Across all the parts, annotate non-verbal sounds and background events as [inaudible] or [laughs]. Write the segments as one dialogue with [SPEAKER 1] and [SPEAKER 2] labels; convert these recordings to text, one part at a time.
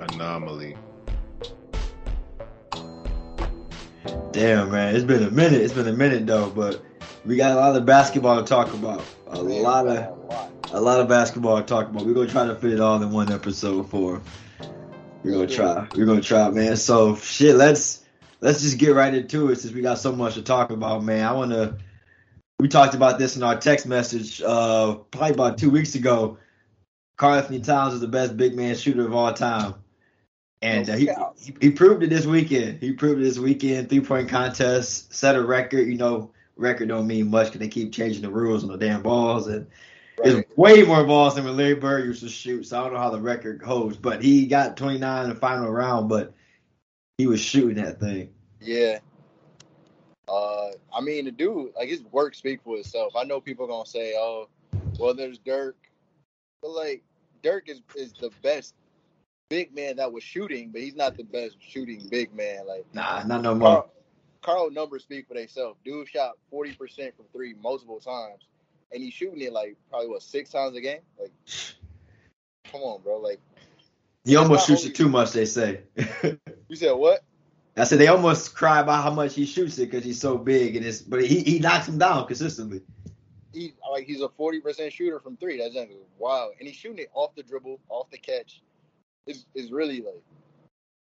[SPEAKER 1] Anomaly.
[SPEAKER 2] Damn, man, it's been a minute. It's been a minute though, but we got a lot of basketball to talk about. A lot of a lot of basketball to talk about. We're gonna try to fit it all in one episode for. We're gonna try. We're gonna try, man. So shit, let's let's just get right into it since we got so much to talk about, man. I wanna. We talked about this in our text message, uh, probably about two weeks ago. Karl-Anthony Towns is the best big man shooter of all time. And uh, he, he, he proved it this weekend. He proved it this weekend. Three point contest, set a record. You know, record don't mean much because they keep changing the rules on the damn balls, and right. it's way more balls than when Larry Bird used to shoot. So I don't know how the record holds, but he got 29 in the final round, but he was shooting that thing.
[SPEAKER 3] Yeah. Uh, I mean, the dude, like his work speaks for itself. I know people are gonna say, "Oh, well, there's Dirk," but like Dirk is is the best big man that was shooting, but he's not the best shooting big man. Like
[SPEAKER 2] nah, not no more.
[SPEAKER 3] Carl, Karl numbers speak for themselves. Dude shot forty percent from three multiple times, and he's shooting it like probably what six times a game. Like, come on, bro. Like
[SPEAKER 2] he almost shoots it too much. They say. [laughs]
[SPEAKER 3] you said what?
[SPEAKER 2] I said they almost cry about how much he shoots it because he's so big and it's, but he he knocks him down consistently.
[SPEAKER 3] He like he's a forty percent shooter from three. That's like wow, and he's shooting it off the dribble, off the catch is is really like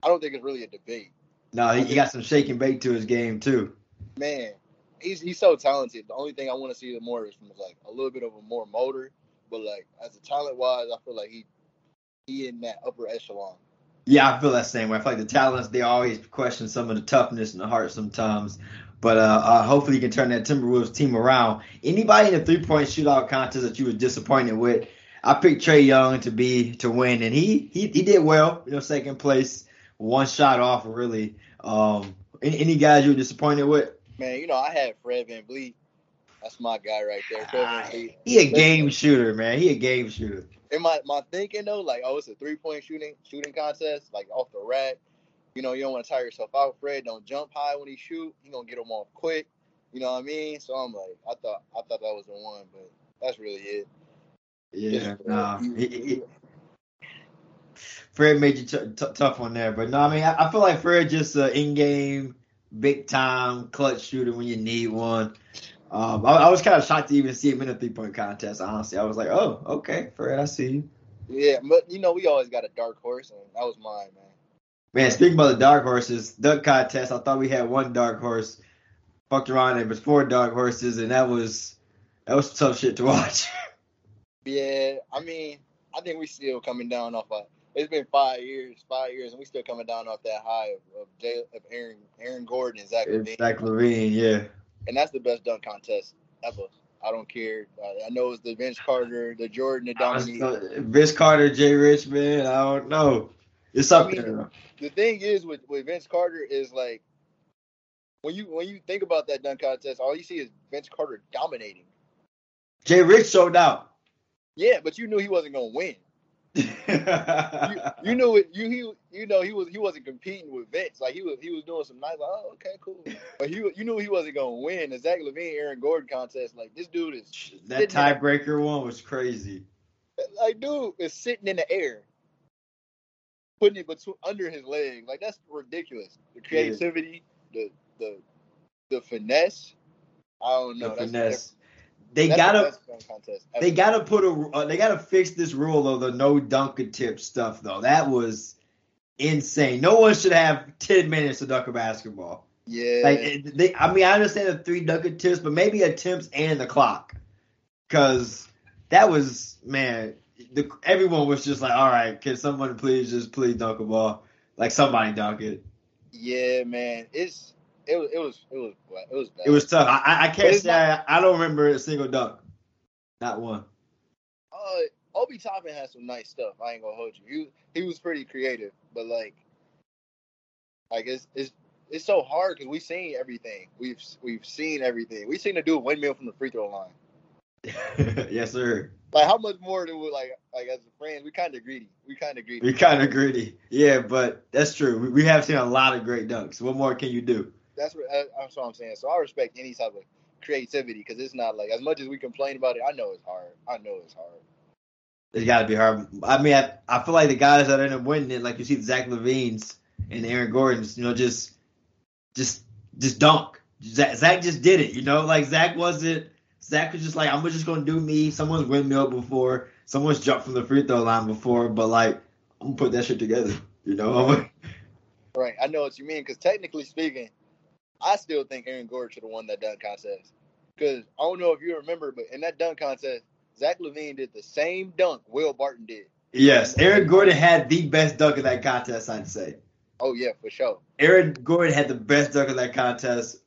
[SPEAKER 3] I don't think it's really a debate.
[SPEAKER 2] No, he, he got some shaking bait to his game too.
[SPEAKER 3] Man, he's he's so talented. The only thing I want to see the more is from like a little bit of a more motor, but like as a talent wise, I feel like he he in that upper echelon.
[SPEAKER 2] Yeah, I feel that same way. I feel like the talents they always question some of the toughness and the heart sometimes. But uh, uh, hopefully, he can turn that Timberwolves team around. Anybody in the three point shootout contest that you were disappointed with, I picked Trae Young to be to win, and he he, he did well. You know, second place, one shot off. Really, um, any, any guys you were disappointed with?
[SPEAKER 3] Man, you know I had Fred VanVleet. That's my guy right there.
[SPEAKER 2] Fred VanVleet. He a game shooter, man. He a game shooter.
[SPEAKER 3] In my my thinking though, like oh, it's a three point shooting shooting contest, like off the rack. You know, you don't want to tire yourself out. Fred don't jump high when he shoot. He gonna get them off quick. You know what I mean? So I'm like, I thought I thought that was the one, but that's really it.
[SPEAKER 2] Yeah, nah. Fred made you t- t- tough on there, but no, I mean, I, I feel like Fred just an in-game, big time clutch shooter when you need one. Um, I, I, was kind of shocked to even see him in a three-point contest. Honestly, I was like, oh, okay, Fred, I see you.
[SPEAKER 3] Yeah, but you know, we always got a dark horse, and that was mine, man.
[SPEAKER 2] Man, speaking about the dark horses, dunk contest, I thought we had one dark horse. Fucked around, and it was four dark horses, and that was that was tough shit to watch. [laughs]
[SPEAKER 3] Yeah, I mean, I think we still coming down off. A, it's been five years, five years, and we still coming down off that high of, of, Jay, of Aaron Aaron Gordon and Zach LaVine.
[SPEAKER 2] Zach LaVine, yeah.
[SPEAKER 3] And that's the best dunk contest ever. I don't care. I know it's the Vince Carter, the Jordan, the Dominique.
[SPEAKER 2] Vince Carter, Jay Rich, man. I don't know. It's up I mean, there.
[SPEAKER 3] The thing is with, with Vince Carter is like when you when you think about that dunk contest, all you see is Vince Carter dominating.
[SPEAKER 2] Jay Rich showed out.
[SPEAKER 3] Yeah, but you knew he wasn't gonna win. you, you, knew it. You he you know he was he wasn't competing with vets. Like he was he was doing some nice. Like, oh, okay, cool. But he you knew he wasn't gonna win the Zach LaVine Aaron Gordon contest. Like this dude is
[SPEAKER 2] that tiebreaker one was crazy.
[SPEAKER 3] Like dude is sitting in the air, putting it between under his leg. Like that's ridiculous. The creativity, yeah. the the the finesse. I don't know.
[SPEAKER 2] The that's finesse they That's gotta the they gotta put a uh, they gotta fix this rule of the no dunker tip stuff though. That was insane. No one should have ten minutes to dunk a basketball.
[SPEAKER 3] Yeah.
[SPEAKER 2] Like they, I mean, I understand the three dunker tips, but maybe attempts and the clock, because that was man. The, everyone was just like, all right, can someone please just please dunk a ball? Like somebody dunk it.
[SPEAKER 3] Yeah, man. It's it was it was it was it was bad.
[SPEAKER 2] It was tough. I, I can't say not, I, I, don't remember a single dunk, not one.
[SPEAKER 3] Uh, Obi Toppin had some nice stuff. I ain't gonna hold you. He he was pretty creative, but like, like it's it's it's so hard because we've seen everything. We've we've seen everything. We've seen a dude windmill from the free throw line. [laughs]
[SPEAKER 2] yes, sir.
[SPEAKER 3] Like how much more do we like like as a friend? We kind of greedy. We kind of greedy.
[SPEAKER 2] We kind of greedy. Yeah, but that's true. We, we have seen a lot of great dunks. What more can you do?
[SPEAKER 3] That's what that's what I'm saying. So I respect any type of creativity because it's not like as much as we complain about it. I know it's hard. I know it's hard.
[SPEAKER 2] It's got to be hard. I mean, I, I feel like the guys that end up winning it, like you see Zach LaVine's and Aaron Gordon's, you know, just just just dunk. Zach, Zach just did it, you know. Like Zach wasn't. Zach was just like, I'm just gonna do me. Someone's windmill before. Someone's jumped from the free throw line before, but like, I'm gonna put that shit together, you know. [laughs]
[SPEAKER 3] right, I know what you mean. Because technically speaking, I still think Aaron Gordon should have won that dunk contest. Because I don't know if you remember, but in that dunk contest, Zach LaVine did the same dunk Will Barton did.
[SPEAKER 2] Yes, Aaron Gordon had the best dunk in that contest, I'd say.
[SPEAKER 3] Oh yeah, for sure.
[SPEAKER 2] Aaron Gordon had the best dunk in that contest,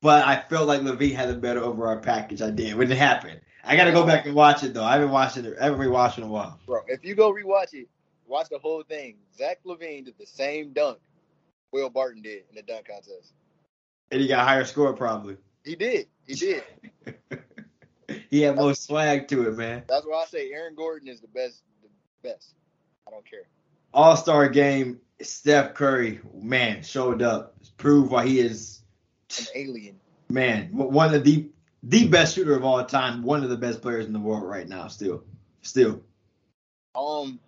[SPEAKER 2] but I felt like LaVine had a better overall package. I did when it happened. I gotta go back and watch it though. I haven't watched it. I haven't rewatched it in a while.
[SPEAKER 3] Bro, if you go rewatch it, watch the whole thing. Zach LaVine did the same dunk Will Barton did in the dunk contest.
[SPEAKER 2] And he got a higher score probably.
[SPEAKER 3] He did. He did. [laughs]
[SPEAKER 2] he had more swag to it, man.
[SPEAKER 3] That's why I say Aaron Gordon is the best. The best. I don't care.
[SPEAKER 2] All Star game. Steph Curry, man, showed up, proved why he is
[SPEAKER 3] an alien.
[SPEAKER 2] Man, one of the the best shooter of all time, one of the best players in the world right now. Still, still.
[SPEAKER 3] Um,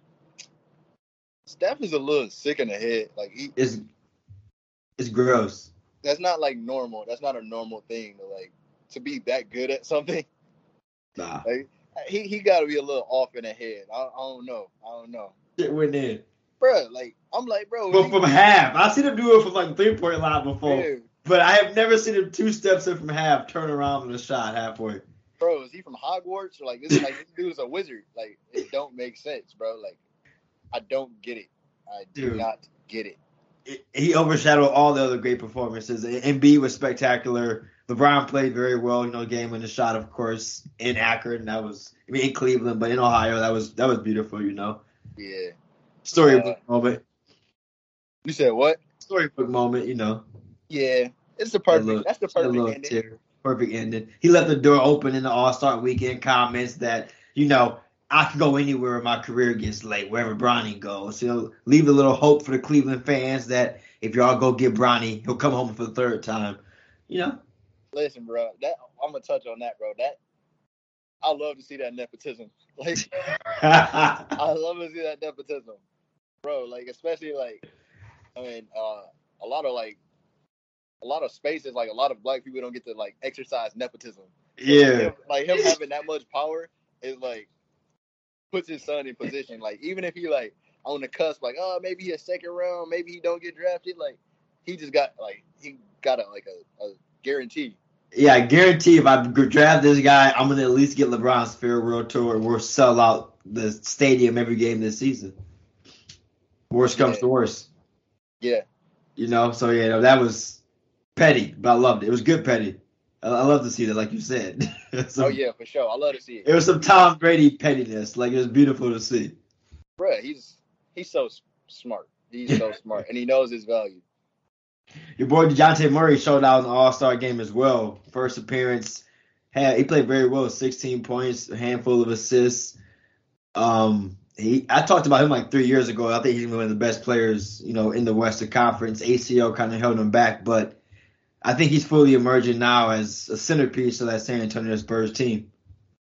[SPEAKER 3] Steph is a little sick in the head. Like he,
[SPEAKER 2] it's it's gross.
[SPEAKER 3] That's not like normal. That's not a normal thing to like to be that good at something. [laughs]
[SPEAKER 2] Nah.
[SPEAKER 3] Like, he he got to be a little off in the head. I, I don't know. I don't know.
[SPEAKER 2] Shit went in.
[SPEAKER 3] Bro, like I'm like, bro.
[SPEAKER 2] But from half, I've seen him do it from like three point line before.
[SPEAKER 3] Dude.
[SPEAKER 2] But I have never seen him two steps in from half, turn around with a shot halfway.
[SPEAKER 3] Bro, is he from Hogwarts or like this? Like this dude's a wizard. Like it don't make sense, bro. Like I don't get it. I do Dude. not get it.
[SPEAKER 2] He overshadowed all the other great performances. Embiid was spectacular. LeBron played very well. You know, game in the shot, of course, in Akron. That was, I mean, in Cleveland, but in Ohio, that was that was beautiful. You know.
[SPEAKER 3] Yeah.
[SPEAKER 2] Storybook uh, moment.
[SPEAKER 3] You said what?
[SPEAKER 2] Storybook moment. You know.
[SPEAKER 3] Yeah, it's the perfect. Little, that's the perfect ending. Tear,
[SPEAKER 2] perfect ending. He left the door open in the All Star Weekend comments that you know I could go anywhere in my career gets late, wherever Bronny goes. Know, leave a little hope for the Cleveland fans that if y'all go get Bronny, he'll come home for the third time. You know.
[SPEAKER 3] Listen, bro. That I'm gonna touch on that, bro. That I love to see that nepotism. [laughs] Like [laughs] I love to see that nepotism, bro. Like especially like I mean, uh, a lot of like a lot of spaces, like a lot of black people don't get to like exercise nepotism.
[SPEAKER 2] Yeah.
[SPEAKER 3] Like him, like him having that much power is like puts his son in position. Like even if he like on the cusp, like oh maybe he a second round, maybe he don't get drafted. Like he just got like he got a like a, a guarantee.
[SPEAKER 2] Yeah, I guarantee if I draft this guy, I'm gonna at least get LeBron's farewell tour. We'll sell out the stadium every game this season. Worst comes
[SPEAKER 3] yeah.
[SPEAKER 2] to worst.
[SPEAKER 3] Yeah.
[SPEAKER 2] You know, so yeah, that was petty, but I loved it. It was good petty. I, love to see that, like you said. [laughs]
[SPEAKER 3] so, oh yeah, for sure. I love to see it.
[SPEAKER 2] It was some Tom Brady pettiness. Like it was beautiful to see.
[SPEAKER 3] Bruh, he's he's so smart. He's so [laughs] smart, and he knows his value.
[SPEAKER 2] Your boy Dejounte Murray showed out in the All Star game as well. First appearance, had he played very well. 16 points, a handful of assists. Um, he I talked about him like three years ago. I think he's one of the best players, you know, in the Western Conference. ACL kind of held him back, but I think he's fully emerging now as a centerpiece of that San Antonio Spurs team.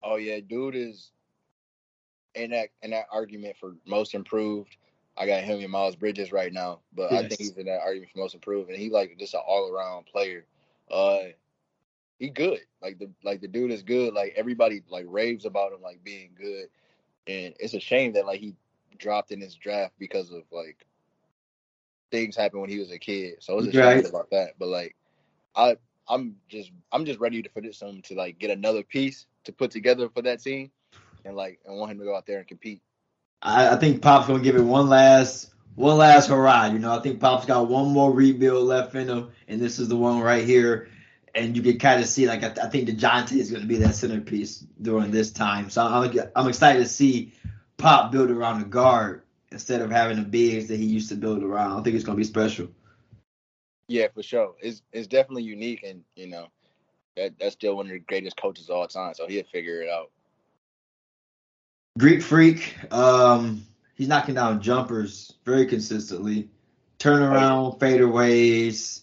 [SPEAKER 3] Oh yeah, dude is in that in that argument for most improved. I got him and Miles Bridges right now, but yes. I think he's in that argument for most improved, and he like just an all around player. Uh, he good. Like the like the dude is good. Like everybody like raves about him like being good, and it's a shame that like he dropped in his draft because of like things happened when he was a kid. So it's a right. shame about that. But like I I'm just I'm just ready to finish some to like get another piece to put together for that team, and like I want him to go out there and compete.
[SPEAKER 2] I, I think Pop's gonna give it one last one last hurrah. You know, I think Pop's got one more rebuild left in him, and this is the one right here. And you can kind of see, like, I, I think Dejounte is going to be that centerpiece during this time. So I'm, I'm excited to see Pop build around the guard instead of having the bigs that he used to build around. I think it's going to be special.
[SPEAKER 3] Yeah, for sure. It's it's definitely unique, and you know, that that's still one of the greatest coaches all time. So he'll figure it out.
[SPEAKER 2] Greek freak. Um, he's knocking down jumpers very consistently. Turnaround, fadeaways.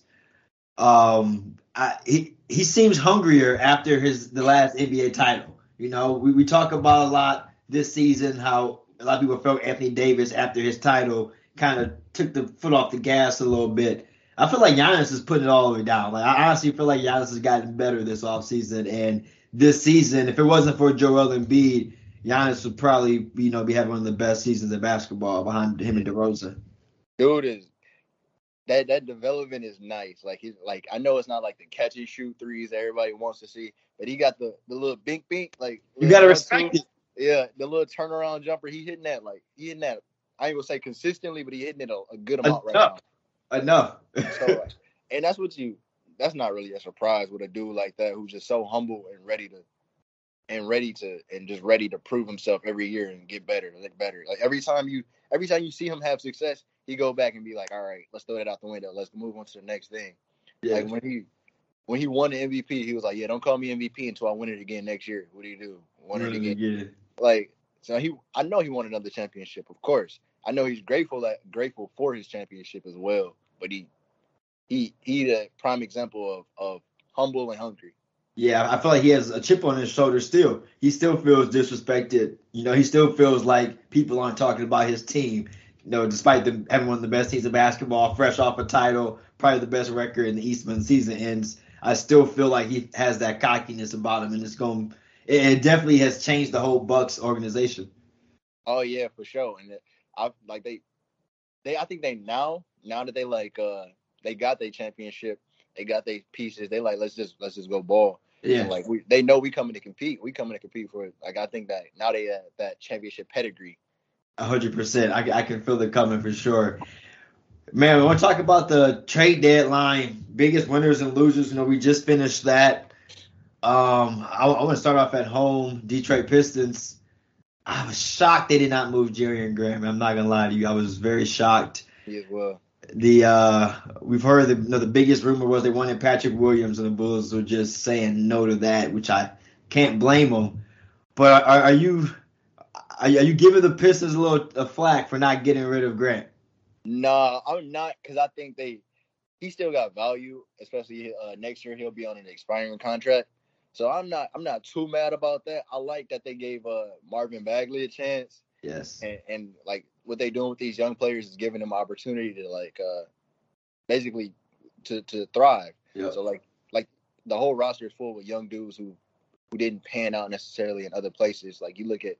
[SPEAKER 2] Um, I, he he seems hungrier after his the last NBA title. You know, we, we talk about a lot this season, how a lot of people felt Anthony Davis after his title kind of took the foot off the gas a little bit. I feel like Giannis is putting it all the way down. Like I honestly feel like Giannis has gotten better this offseason. And this season, if it wasn't for Joel Embiid, Giannis would probably, you know, be having one of the best seasons of basketball behind him and DeRozan.
[SPEAKER 3] Dude is that that development is nice. Like he's like I know it's not like the catch and shoot threes everybody wants to see, but he got the the little bink bink like
[SPEAKER 2] you gotta respect it.
[SPEAKER 3] Yeah, the little turnaround jumper he hitting that like he hitting that. I ain't gonna say consistently, but he hitting it a, a good amount right
[SPEAKER 2] now.
[SPEAKER 3] Enough. so, and that's what you. That's not really a surprise with a dude like that who's just so humble and ready to, and ready to, and just ready to prove himself every year and get better, get better. Like every time you, every time you see him have success, he go back and be like, all right, let's throw that out the window. Let's move on to the next thing.
[SPEAKER 2] Yeah.
[SPEAKER 3] Like when he when he won the MVP, he was like, yeah, don't call me MVP until I win it again next year. What do you do? Won it again.
[SPEAKER 2] Yeah.
[SPEAKER 3] Like so he I know he won another championship, of course. I know he's grateful that grateful for his championship as well. But he he he the prime example of of humble and hungry.
[SPEAKER 2] Yeah, I feel like he has a chip on his shoulder still. He still feels disrespected. You know, he still feels like people aren't talking about his team. You know, despite them having one of the best teams of basketball, fresh off a title, probably the best record in the Eastman season ends. I still feel like he has that cockiness about him, and it's going. It, it definitely has changed the whole Bucks organization.
[SPEAKER 3] Oh yeah, for sure. And uh, I like they they I think they now now that they like uh they got their championship, they got their pieces. They like let's just let's just go ball.
[SPEAKER 2] Yeah,
[SPEAKER 3] And like we they know we coming to compete. We coming to compete for it. Like I think that now they have that championship pedigree.
[SPEAKER 2] A hundred percent. I, I can feel it coming for sure. Man, we want to talk about the trade deadline, biggest winners and losers. You know, we just finished that. Um, I, I want to start off at home. Detroit Pistons. I was shocked they did not move Jerami Grant. I'm not gonna lie to you. I was very shocked.
[SPEAKER 3] Yeah, well.
[SPEAKER 2] The uh, we've heard the you know, the biggest rumor was they wanted Patrick Williams, and the Bulls were just saying no to that, which I can't blame them. But are, are you are you, are you giving the Pistons a little a flack for not getting rid of Grant?
[SPEAKER 3] Nah, I'm not because I think they he still got value, especially uh, next year he'll be on an expiring contract. So I'm not I'm not too mad about that. I like that they gave uh, Marvin Bagley a chance,
[SPEAKER 2] Yes.
[SPEAKER 3] and, and like what they doing with these young players is giving them opportunity to like uh basically to to thrive.
[SPEAKER 2] Yeah.
[SPEAKER 3] So like like the whole roster is full with young dudes who who didn't pan out necessarily in other places. Like you look at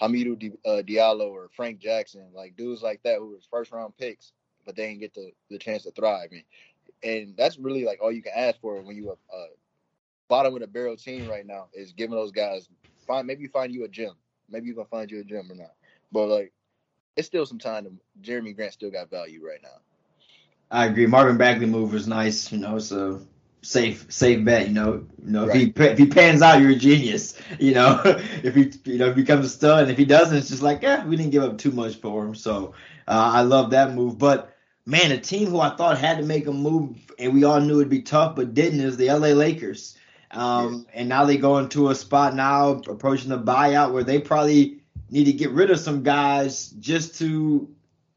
[SPEAKER 3] Hamidou Di, uh, Diallo or Frank Jackson, like dudes like that who was first round picks, but they didn't get the, the chance to thrive. And, and that's really like all you can ask for when you a uh, bottom of the barrel team right now is giving those guys find maybe you find you a gym, maybe you can find you a gym or not. But like it's still some time. To, Jerami Grant still got value right now.
[SPEAKER 2] I agree. Marvin Bagley move was nice. You know, so safe safe bet. You know, you know if he if he pans out, you're a genius. [laughs] [laughs] You know, if he you know becomes a stud, and if he doesn't, it's just like yeah, we didn't give up too much for him. So uh, I love that move. But man, a team who I thought had to make a move, and we all knew it'd be tough, but didn't, is the LA Lakers. Um, And now they go into a spot now approaching the buyout where they probably need to get rid of some guys just to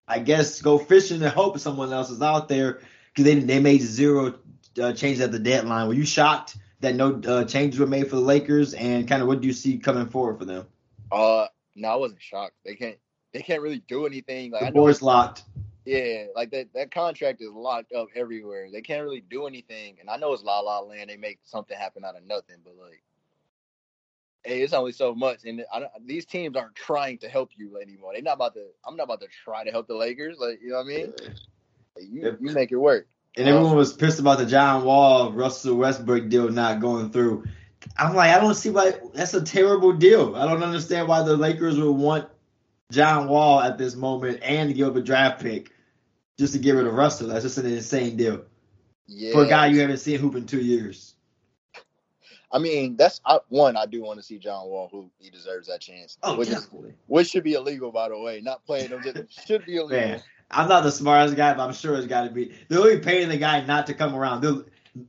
[SPEAKER 2] I guess go fishing and hope someone else is out there because they they made zero uh, changes at the deadline. Were you shocked that no uh, changes were made for the Lakers, and kind of what do you see coming forward for them?
[SPEAKER 3] Uh, no, I wasn't shocked. They can't they can't really do anything. Like
[SPEAKER 2] The board's locked.
[SPEAKER 3] yeah, like that that contract is locked up everywhere. They can't really do anything. And I know it's la la land. They make something happen out of nothing, but like. Hey, it's only so much, and I don't, these teams aren't trying to help you anymore. They're not about to. I'm not about to try to help the Lakers. Like, you know what I mean? You,
[SPEAKER 2] Yep.
[SPEAKER 3] you make it work.
[SPEAKER 2] And everyone was pissed about the John Wall Russell Westbrook deal not going through. I'm like, I don't see why that's a terrible deal. I don't understand why the Lakers would want John Wall at this moment and to give up a draft pick just to get rid of Russell. That's just an insane deal
[SPEAKER 3] Yeah.
[SPEAKER 2] for a guy you haven't seen hoop in two years.
[SPEAKER 3] I mean, that's I, one. I do want to see John Wall, who he deserves that chance.
[SPEAKER 2] Oh,
[SPEAKER 3] which, is, which should be illegal, by the way. Not playing him just should be illegal.
[SPEAKER 2] Man, I'm not the smartest guy, but I'm sure it's got to be. They're only paying the guy not to come around. The,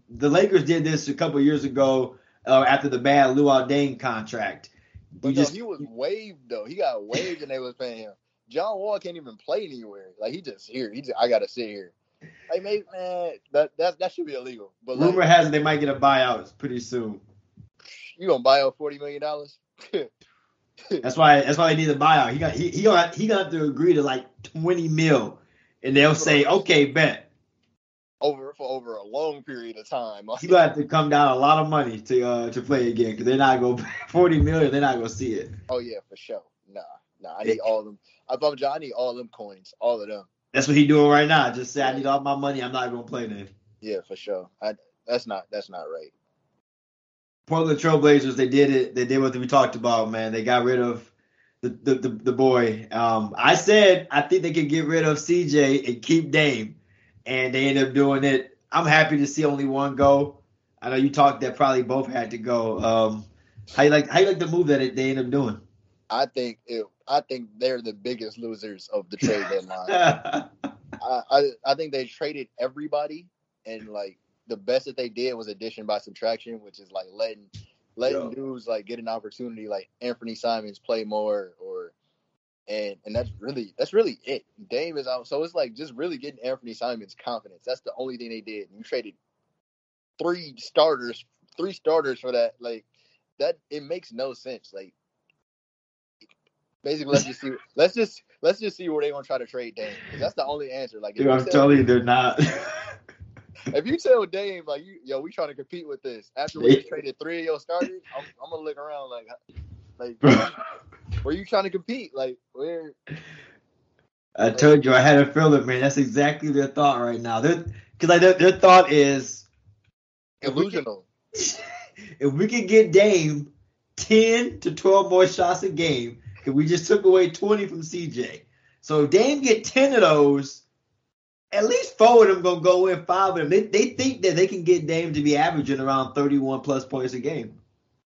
[SPEAKER 2] the Lakers did this a couple years ago uh, after the bad Luol Deng contract.
[SPEAKER 3] But no,
[SPEAKER 2] just
[SPEAKER 3] he was waived though. He got waived, and they was paying him. John Wall can't even play anywhere. Like he just here. He just I gotta sit here. Like maybe man, that that that should be illegal. But like,
[SPEAKER 2] rumor has it they might get a buyout pretty soon.
[SPEAKER 3] You gonna buy out forty million dollars? [laughs]
[SPEAKER 2] That's why. That's why they need a buyout. He got. He he gonna he gonna have to agree to like twenty mil, and they'll say, okay, bet.
[SPEAKER 3] over for over a long period of time.
[SPEAKER 2] He gonna have to come down a lot of money to uh to play again because they're not gonna [laughs] forty million. They're not gonna see it.
[SPEAKER 3] oh yeah, for sure. Nah, nah. I need all of them. If I'm John, I need all them coins, all of them.
[SPEAKER 2] That's what he doing right now. Just say, I need all my money. I'm not gonna play then.
[SPEAKER 3] Yeah, for sure. I that's not that's not right.
[SPEAKER 2] Portland Trailblazers, they did it. They did what we talked about, man. They got rid of the the, the, the boy. Um, I said I think they could get rid of CJ and keep Dame, and they end up doing it. I'm happy to see only one go. I know you talked that probably both had to go. Um, how you like how you like the move that it, they end up doing?
[SPEAKER 3] I think it. I think they're the biggest losers of the trade deadline. [laughs] I, I I think they traded everybody, and like the best that they did was addition by subtraction, which is like letting letting
[SPEAKER 2] Yeah.
[SPEAKER 3] dudes like get an opportunity, like Anthony Simons play more, or and and that's really that's really it. Dame is out, so it's like just really getting Anthony Simons confidence. That's the only thing they did. You traded three starters, three starters for that. Like that, it makes no sense. Like basically, let's just see. Let's just let's just see where they're gonna try to trade Dame. That's the only answer. Like
[SPEAKER 2] Dude, I'm telling you, they're not. [laughs]
[SPEAKER 3] if you tell Dame like you, yo, we trying to compete with this after we just traded three of your starters, I'm, I'm gonna look around like, like where you trying to compete? Like where?
[SPEAKER 2] I told you I had a feeling, man. That's exactly their thought right now. Because like their, their thought is if we, can,
[SPEAKER 3] Illusional. [laughs]
[SPEAKER 2] if we can get Dame ten to twelve more shots a game, because we just took away twenty from CJ. So if Dame get ten of those, at least four of them gonna go in. Five of them, they, they think that they can get Dame to be averaging around thirty-one plus points a game.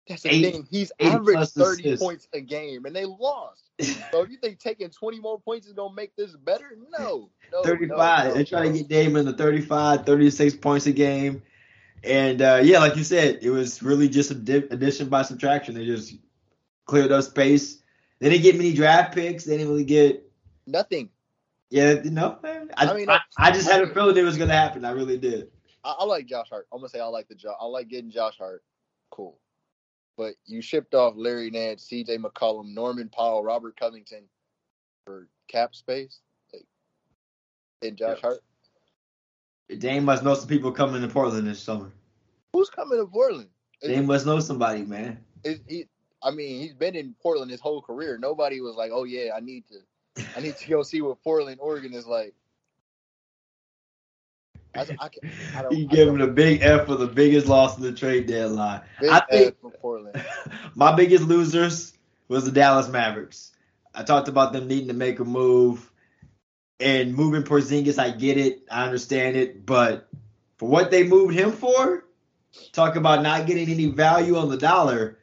[SPEAKER 3] That's the
[SPEAKER 2] Eight-
[SPEAKER 3] thing. He's averaged
[SPEAKER 2] plus
[SPEAKER 3] 30
[SPEAKER 2] assists.
[SPEAKER 3] points a game, and they lost. [laughs] So if you think taking 20 more points is gonna make this better, no, no,
[SPEAKER 2] 35.
[SPEAKER 3] No, no,
[SPEAKER 2] They're trying
[SPEAKER 3] no.
[SPEAKER 2] to get Dame in the 35, 36 points a game. And uh, yeah, like you said, it was really just a di- addition by subtraction. They just cleared up space. They didn't get many draft picks. They didn't really get,
[SPEAKER 3] nothing.
[SPEAKER 2] Yeah, you know. I,
[SPEAKER 3] I mean,
[SPEAKER 2] I, uh, I just had a feeling it was going to happen. I really did.
[SPEAKER 3] I, I like Josh Hart. I'm gonna say I like the job. I like getting Josh Hart. Cool. But you shipped off Larry Nance, C.J. McCollum, Norman Powell, Robert Covington for cap space, like, and Josh
[SPEAKER 2] Yeah.
[SPEAKER 3] Hart.
[SPEAKER 2] Dame must know some people coming to Portland this summer.
[SPEAKER 3] Who's coming to Portland?
[SPEAKER 2] Dame must know somebody, man.
[SPEAKER 3] is he, I mean, he's been in Portland his whole career. Nobody was like, "Oh yeah, I need to, I need to go see what Portland, Oregon is like." I, I, can, I don't.
[SPEAKER 2] You give him the big F for the biggest loss in the trade deadline.
[SPEAKER 3] big
[SPEAKER 2] I think
[SPEAKER 3] ass from Portland. [laughs]
[SPEAKER 2] my biggest losers was the Dallas Mavericks. I talked about them needing to make a move and moving Porzingis. I get it, I understand it, but for what they moved him for, talk about not getting any value on the dollar.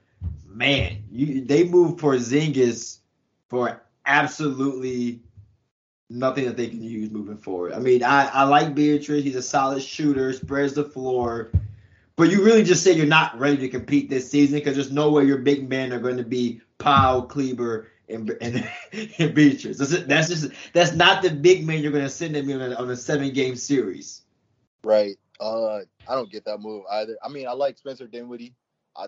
[SPEAKER 2] Man, you they moved Porzingis for absolutely nothing that they can use moving forward. I mean, I, I like Bertans. He's a solid shooter, spreads the floor. But you really just say you're not ready to compete this season because there's no way your big men are going to be Powell, Kleber, and [laughs] and, and Bertans. That's, that's just that's not the big men you're going to send them on a, on a seven game series.
[SPEAKER 3] Right. Uh, I don't get that move either. I mean, I like Spencer Dinwiddie.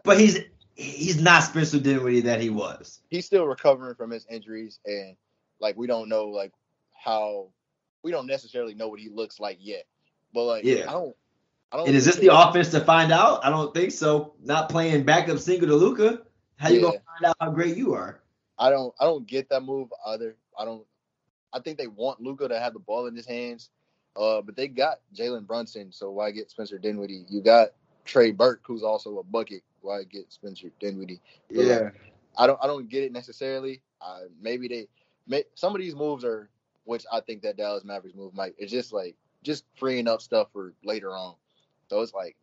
[SPEAKER 2] But he's he's not Spencer Dinwiddie that he was.
[SPEAKER 3] he's still recovering from his injuries, and like we don't know like how we don't necessarily know what he looks like yet. But like,
[SPEAKER 2] Yeah.
[SPEAKER 3] I don't. I don't.
[SPEAKER 2] And is this the offense to find out? I don't think so. Not playing backup single to Luka. How you gonna find out how great you are?
[SPEAKER 3] I don't. I don't get that move either. I don't. I think they want Luka to have the ball in his hands, uh, but they got Jalen Brunson, so why get Spencer Dinwiddie? You got Trey Burke, who's also a bucket. Why get Spencer Dinwiddie? But, like, I don't. I don't get it necessarily. Uh, maybe they. May, some of these moves are, which I think that Dallas Mavericks move might. It's just like just freeing up stuff for later on. So it's like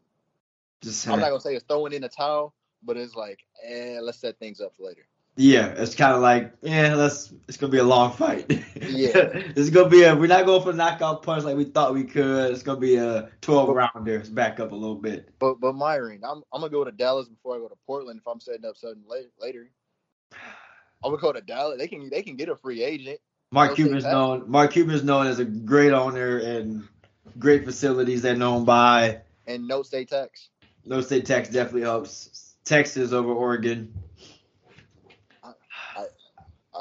[SPEAKER 2] Just
[SPEAKER 3] I'm not gonna say it's throwing in the towel, but it's like, eh, let's set things up for later.
[SPEAKER 2] Yeah, it's kind of like, yeah, let's. It's gonna be a long fight. [laughs]
[SPEAKER 3] Yeah.
[SPEAKER 2] it's gonna be a. We're not going for knockout punch like we thought we could. It's gonna be a 12 rounder. It's back up a little bit.
[SPEAKER 3] But but Myron, I'm I'm gonna go to Dallas before I go to Portland if I'm setting up something later. later. I'm gonna go to Dallas. They can they can get a free agent.
[SPEAKER 2] Mark Cuban's known. Mark Cuban's known as a great owner and great facilities they're known by.
[SPEAKER 3] and no state tax.
[SPEAKER 2] No state tax definitely helps. Texas over Oregon.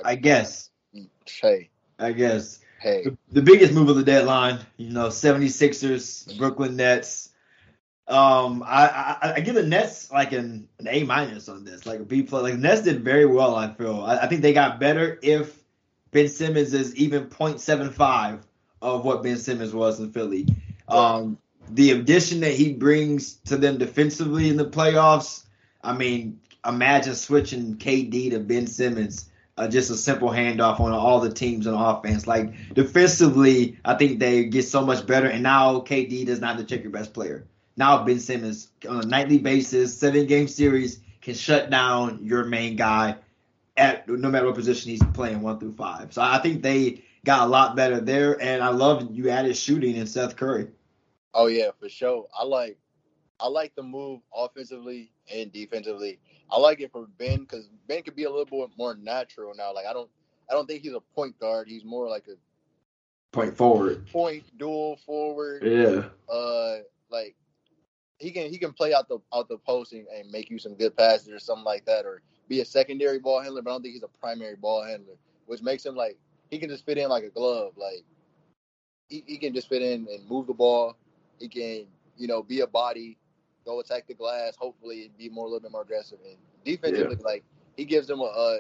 [SPEAKER 2] I guess.
[SPEAKER 3] Hey,
[SPEAKER 2] I guess.
[SPEAKER 3] hey.
[SPEAKER 2] The, the biggest move of the deadline, you know, 76ers, Brooklyn Nets. Um, I, I, I give the Nets like an, an A minus on this, like a B plus. Like Nets did very well. I feel. I, I think they got better if Ben Simmons is even 0.75 of what Ben Simmons was in Philly. Um, the addition that he brings to them defensively in the playoffs. I mean, imagine switching KD to Ben Simmons. Uh, just a simple handoff on all the teams on offense. Like defensively, I think they get so much better. And now KD does not have to check your best player. Now Ben Simmons on a nightly basis, seven game series can shut down your main guy at no matter what position he's playing one through five. So I think they got a lot better there. And I love you added shooting in Seth Curry.
[SPEAKER 3] Oh yeah, for sure. I like I like the move offensively and defensively. I like it for Ben because Ben could be a little bit more natural now. Like I don't I don't think he's a point guard. He's more like a
[SPEAKER 2] Point forward.
[SPEAKER 3] point dual forward.
[SPEAKER 2] Yeah.
[SPEAKER 3] Uh like he can he can play out the out the post and, and make you some good passes or something like that, or be a secondary ball handler, but I don't think he's a primary ball handler, which makes him like he can just fit in like a glove. Like he, he can just fit in and move the ball. He can, you know, be a body, go attack the glass, hopefully be more a little bit more aggressive. And defensively, like he gives them a, a,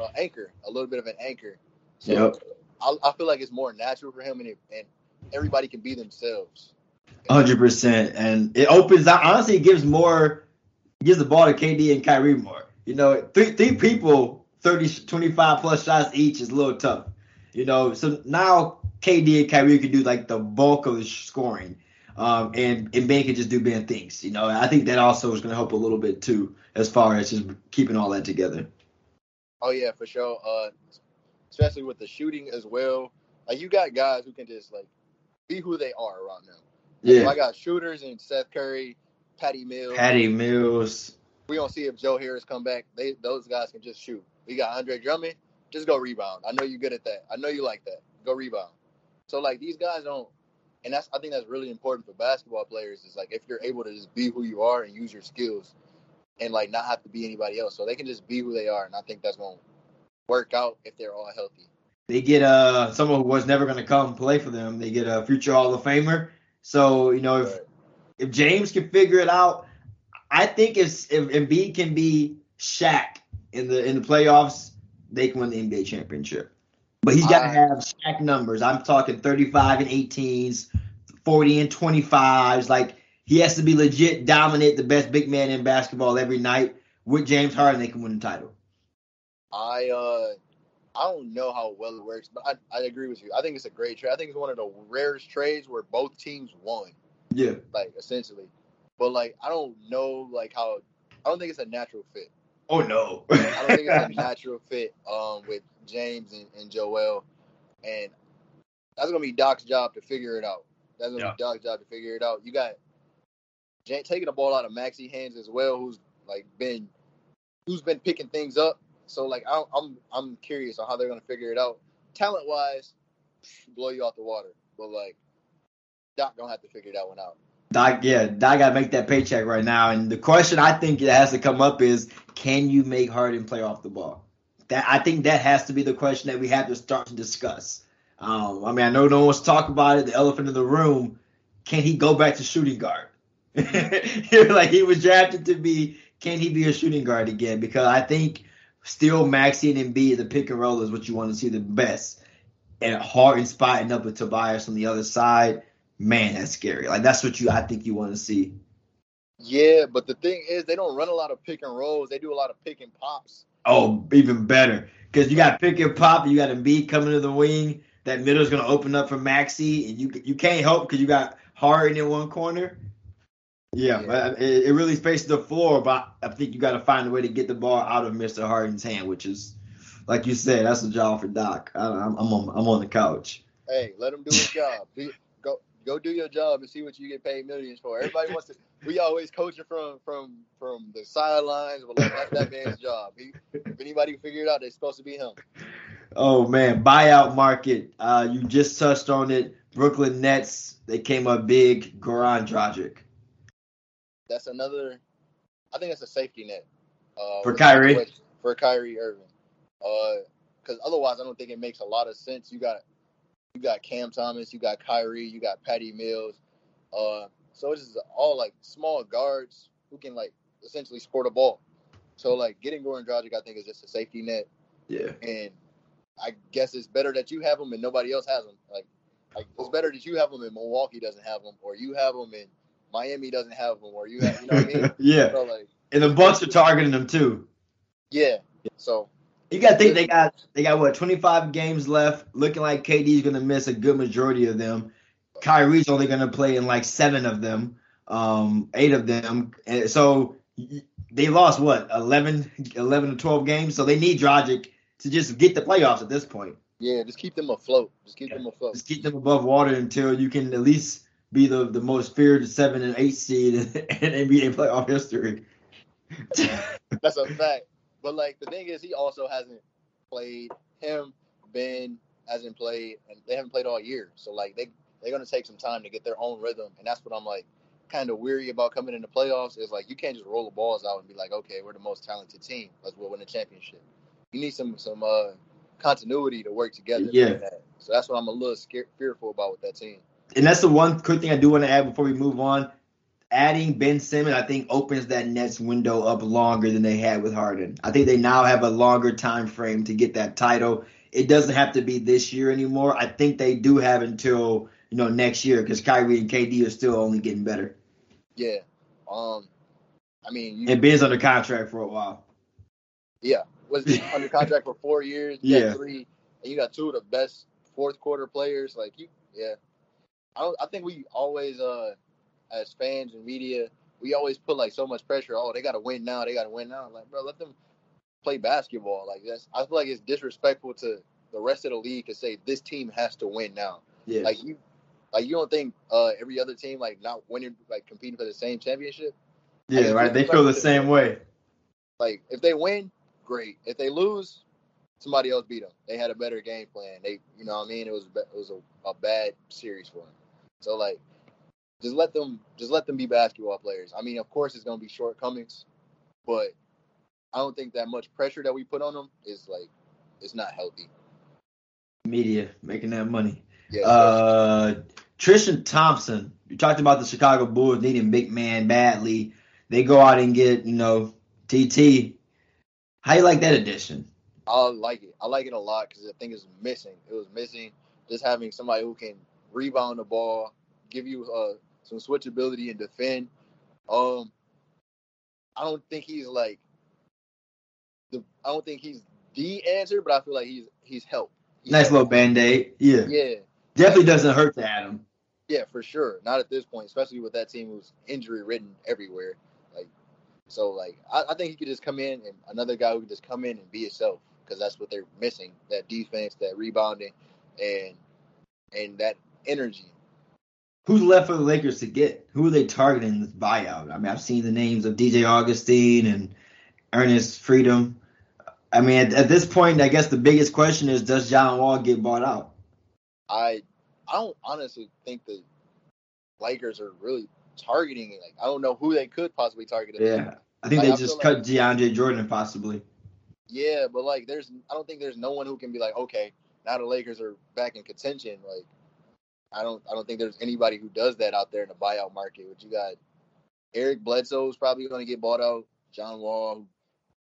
[SPEAKER 3] a anchor, a little bit of an anchor. So
[SPEAKER 2] Yep.
[SPEAKER 3] I, I feel like it's more natural for him, and it, and everybody can be themselves.
[SPEAKER 2] Hundred percent, and it opens out. Honestly, it gives more, gives the ball to KD and Kyrie more. You know, three three people, 30, 25 plus shots each is a little tough. You know, so now KD and Kyrie can do like the bulk of the scoring, um, and and Ben can just do Ben things. You know, I think that also is going to help a little bit too, as far as just keeping all that together.
[SPEAKER 3] Oh yeah, for sure. Uh, especially with the shooting as well. Like you got guys who can just like be who they are around them. So
[SPEAKER 2] Yeah,
[SPEAKER 3] I got shooters and Seth Curry, Patty Mills.
[SPEAKER 2] Patty Mills.
[SPEAKER 3] We gonna see if Joe Harris come back. They those guys can just shoot. We got Andre Drummond. Just go rebound. I know you're good at that. I know you like that. Go rebound. So like these guys don't, and that's I think that's really important for basketball players. Is like if you're able to just be who you are and use your skills, and like not have to be anybody else. So they can just be who they are, and I think that's gonna work out if they're all healthy.
[SPEAKER 2] They get uh someone who was never going to come play for them. They get a future Hall of Famer. So you know if
[SPEAKER 3] Right.
[SPEAKER 2] if James can figure it out, I think if if Embiid can be Shaq in the in the playoffs, they can win the NBA championship. But he's got to have Shaq numbers. I'm talking 35 and 18s, 40 and 25s. Like he has to be legit dominate the best big man in basketball every night. With James Harden, they can win the title.
[SPEAKER 3] I uh I don't know how well it works, but I, I agree with you. I think it's a great trade. I think it's one of the rarest trades where both teams won,
[SPEAKER 2] Yeah.
[SPEAKER 3] like essentially. But like I don't know like how I don't think it's a natural fit.
[SPEAKER 2] Oh no.
[SPEAKER 3] I don't think it's a [laughs] natural fit um with James and, and Joel. And that's gonna be Doc's job to figure it out. That's gonna
[SPEAKER 2] Yeah.
[SPEAKER 3] be Doc's job to figure it out. You got Jan- taking the ball out of Maxey hands as well, who's like been who's been picking things up. So like I, I'm I'm curious on how they're gonna figure it out. Talent wise, blow you out the water. But like Doc gonna have to figure that one out.
[SPEAKER 2] Doc, yeah, Doc got to make that paycheck right now. And the question I think that has to come up is, can you make Harden play off the ball? That I think that has to be the question that we have to start to discuss. Um, I mean, I know no one's wants to talk about it. The elephant in the room. Can he go back to shooting guard? [laughs] like he was drafted to be. Can he be a shooting guard again? Because I think still Maxey and Embiid, the pick and roll is what you want to see the best. And Harden spotting up with Tobias on the other side man, that's scary. Like that's what you I think you want to see.
[SPEAKER 3] Yeah, but the thing is they don't run a lot of pick and rolls. They do a lot of pick and pops.
[SPEAKER 2] Oh, even better. Because you got pick and pop, you got Embiid coming to the wing. That middle's gonna open up for Maxey, and you you can't help because you got Harden in one corner. Yeah,
[SPEAKER 3] Yeah.
[SPEAKER 2] it, it really spaces the floor, but I think you got to find a way to get the ball out of Mr. Harden's hand, which is, like you said, that's a job for Doc. I, I'm, I'm on I'm on the couch.
[SPEAKER 3] Hey, let him do his job. Do, go go do your job and see what you get paid millions for. Everybody wants to. We always coaching from from from the sidelines, but like that's that man's job. He, if anybody figure it out, they're supposed to be him.
[SPEAKER 2] Oh man, buyout market. Uh, you just touched on it. Brooklyn Nets. They came up big. Goran Dragic.
[SPEAKER 3] That's another. I think that's a safety net. Uh,
[SPEAKER 2] For Kyrie?
[SPEAKER 3] For Kyrie Irving. Uh, because otherwise, I don't think it makes a lot of sense. You got you got Cam Thomas, you got Kyrie, you got Patty Mills. Uh, so it's just all like small guards who can like essentially score the ball. So like getting Goran Dragic, I think is just a safety net.
[SPEAKER 2] Yeah.
[SPEAKER 3] And I guess it's better that you have him and nobody else has him. Like, like it's better that you have him and Milwaukee doesn't have him, or you have him and Miami doesn't have him, or you have, you know what I mean? [laughs]
[SPEAKER 2] yeah.
[SPEAKER 3] So like,
[SPEAKER 2] And the Bucks are targeting them too.
[SPEAKER 3] yeah. So
[SPEAKER 2] You got to think they got they got what 25 games left. Looking like KD's going to miss a good majority of them. Kyrie's only going to play in like seven of them, um, eight of them. And so they lost what 11, 11 to 12 games. So they need Dragic to just get the playoffs at this point.
[SPEAKER 3] yeah, just keep them afloat. Just keep them afloat.
[SPEAKER 2] Just keep them above water until you can at least be the, the most feared seven and eight seed in, in NBA playoff history. [laughs]
[SPEAKER 3] That's a fact. But like the thing is, he also hasn't played. Him, Ben hasn't played, and they haven't played all year. So like they they're gonna take some time to get their own rhythm, and that's what I'm like kind of weary about coming into playoffs. Is like you can't just roll the balls out and be like, okay, we're the most talented team. Let's win a championship. You need some some uh continuity to work together.
[SPEAKER 2] Yeah.
[SPEAKER 3] in that. So that's what I'm a little scared, fearful about with that team.
[SPEAKER 2] and that's the one quick thing I do want to add before we move on. Adding Ben Simmons, I think, opens that Nets window up longer than they had with Harden. I think they now have a longer time frame to get that title. It doesn't have to be this year anymore. I think they do have until you know next year because Kyrie and KD are still only getting better.
[SPEAKER 3] Yeah. Um. I mean, you,
[SPEAKER 2] And Ben's under contract for a while.
[SPEAKER 3] Yeah, was [laughs] under contract for four years.
[SPEAKER 2] Yeah.
[SPEAKER 3] three, and you got two of the best fourth quarter players. Like you, yeah. I don't. I think we always, uh, as fans and media, we always put like so much pressure. Oh, they got to win now. They got to win now. Like, bro, let them play basketball. Like that's. I feel like it's disrespectful to the rest of the league to say this team has to win now.
[SPEAKER 2] Yeah.
[SPEAKER 3] Like you, like you don't think uh every other team like not winning, like competing for the same championship.
[SPEAKER 2] yeah, right. They feel the same way.
[SPEAKER 3] Like if they win, great. If they lose, somebody else beat them. They had a better game plan. They, you know, what I mean, it was it was a, a bad series for them. So like, just let them just let them be basketball players. I mean, of course, it's gonna be shortcomings, but I don't think that much pressure that we put on them is like it's not healthy.
[SPEAKER 2] Media making that money.
[SPEAKER 3] Yeah.
[SPEAKER 2] Uh, Tristan Thompson. You talked about the Chicago Bulls needing big man badly. They go out and get you know TT. How you like that addition?
[SPEAKER 3] I like it. I like it a lot because I think it's missing. It was missing just having somebody who can rebound the ball, give you uh, some switchability and defend. Um, I don't think he's like the. I don't think he's the answer, but I feel like he's he's help. He's
[SPEAKER 2] Nice
[SPEAKER 3] help.
[SPEAKER 2] little band aid. Yeah.
[SPEAKER 3] Yeah,
[SPEAKER 2] definitely doesn't hurt to add him.
[SPEAKER 3] yeah, for sure. Not at this point, especially with that team who's injury ridden everywhere. Like, so like I, I think he could just come in and another guy who could just come in and be himself because that's what they're missing: that defense, that rebounding, and and that energy.
[SPEAKER 2] Who's left for the Lakers to get? Who are they targeting this buyout? I mean, I've seen the names of DJ Augustin and Ernest Freedom. I mean, at, at this point, I guess the biggest question is, does John Wall get bought out?
[SPEAKER 3] I I don't honestly think the Lakers are really targeting. Like I don't know who they could possibly target.
[SPEAKER 2] Yeah, I think
[SPEAKER 3] Like,
[SPEAKER 2] they
[SPEAKER 3] I
[SPEAKER 2] just cut DeAndre Jordan possibly.
[SPEAKER 3] Yeah, but like there's I don't think there's no one who can be like, okay, now the Lakers are back in contention. Like I don't I don't think there's anybody who does that out there in the buyout market. But you got Eric Bledsoe's probably gonna get bought out, John Wall